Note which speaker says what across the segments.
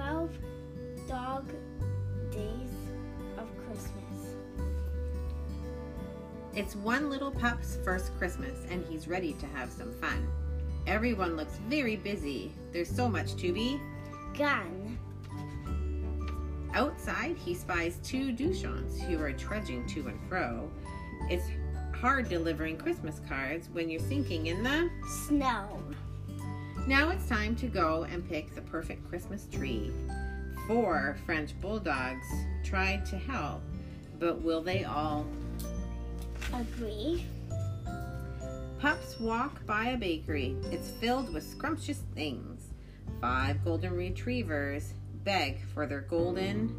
Speaker 1: 12 dog days of Christmas.
Speaker 2: It's one little pup's first Christmas, and he's ready to have some fun. Everyone looks very busy. There's so much to be.
Speaker 1: done.
Speaker 2: Outside, he spies two dachshunds who are trudging to and fro. It's hard delivering Christmas cards when you're sinking in the.
Speaker 1: Snow.
Speaker 2: Now it's time to go and pick the perfect Christmas tree. Four French bulldogs tried to help, but will they all?
Speaker 1: Agree.
Speaker 2: Pups walk by a bakery. It's filled with scrumptious things. Five golden retrievers beg for their golden.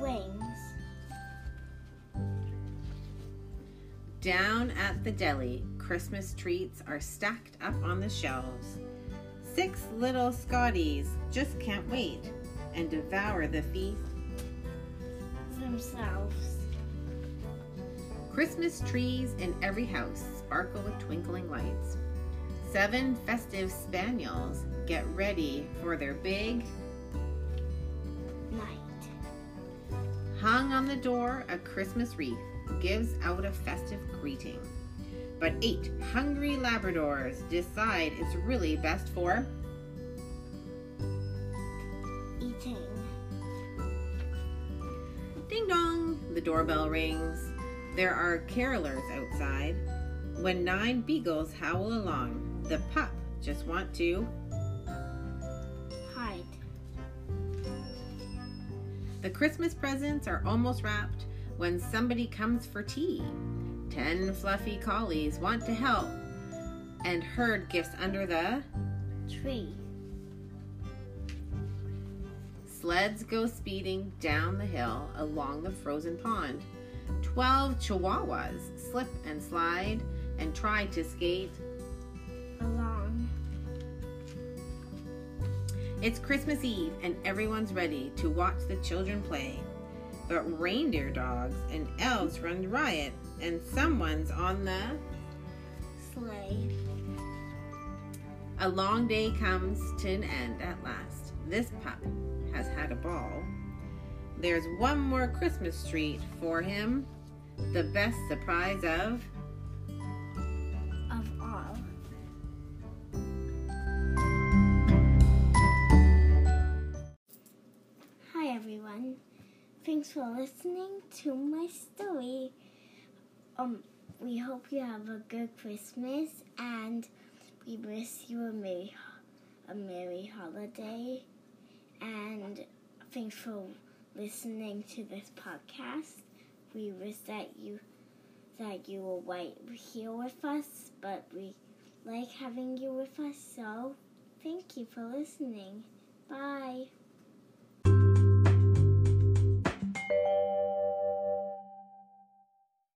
Speaker 1: Wings.
Speaker 2: Down at the deli, Christmas treats are stacked up on the shelves. Six little Scotties just can't wait and devour the feast.
Speaker 1: Themselves.
Speaker 2: Christmas trees in every house sparkle with twinkling lights. Seven festive spaniels get ready for their big
Speaker 1: Night.
Speaker 2: hung on the door a Christmas wreath gives out a festive greeting. But eight hungry Labradors decide it's really best for
Speaker 1: Eating.
Speaker 2: ding dong. The doorbell rings. There are carolers outside. When nine beagles howl along, the pup just want to.
Speaker 1: Hide.
Speaker 2: The Christmas presents are almost wrapped when somebody comes for tea. Ten fluffy collies want to help and herd gifts under the
Speaker 1: Tree.
Speaker 2: sleds go speeding down the hill along the frozen pond. Twelve chihuahuas slip and slide and try to skate.
Speaker 1: Along.
Speaker 2: It's Christmas Eve and everyone's ready to watch the children play. But reindeer dogs and elves run riot and someone's on the
Speaker 1: Sleigh.
Speaker 2: A long day comes to an end at last. This pup has had a ball. There's one more Christmas treat for him. The best surprise of.
Speaker 1: Thanks for listening to my story. Um, we hope you have a good Christmas and we wish you a merry, a merry holiday. And thanks for listening to this podcast. We wish that you that you were right here with us, but we like having you with us. So, thank you for listening.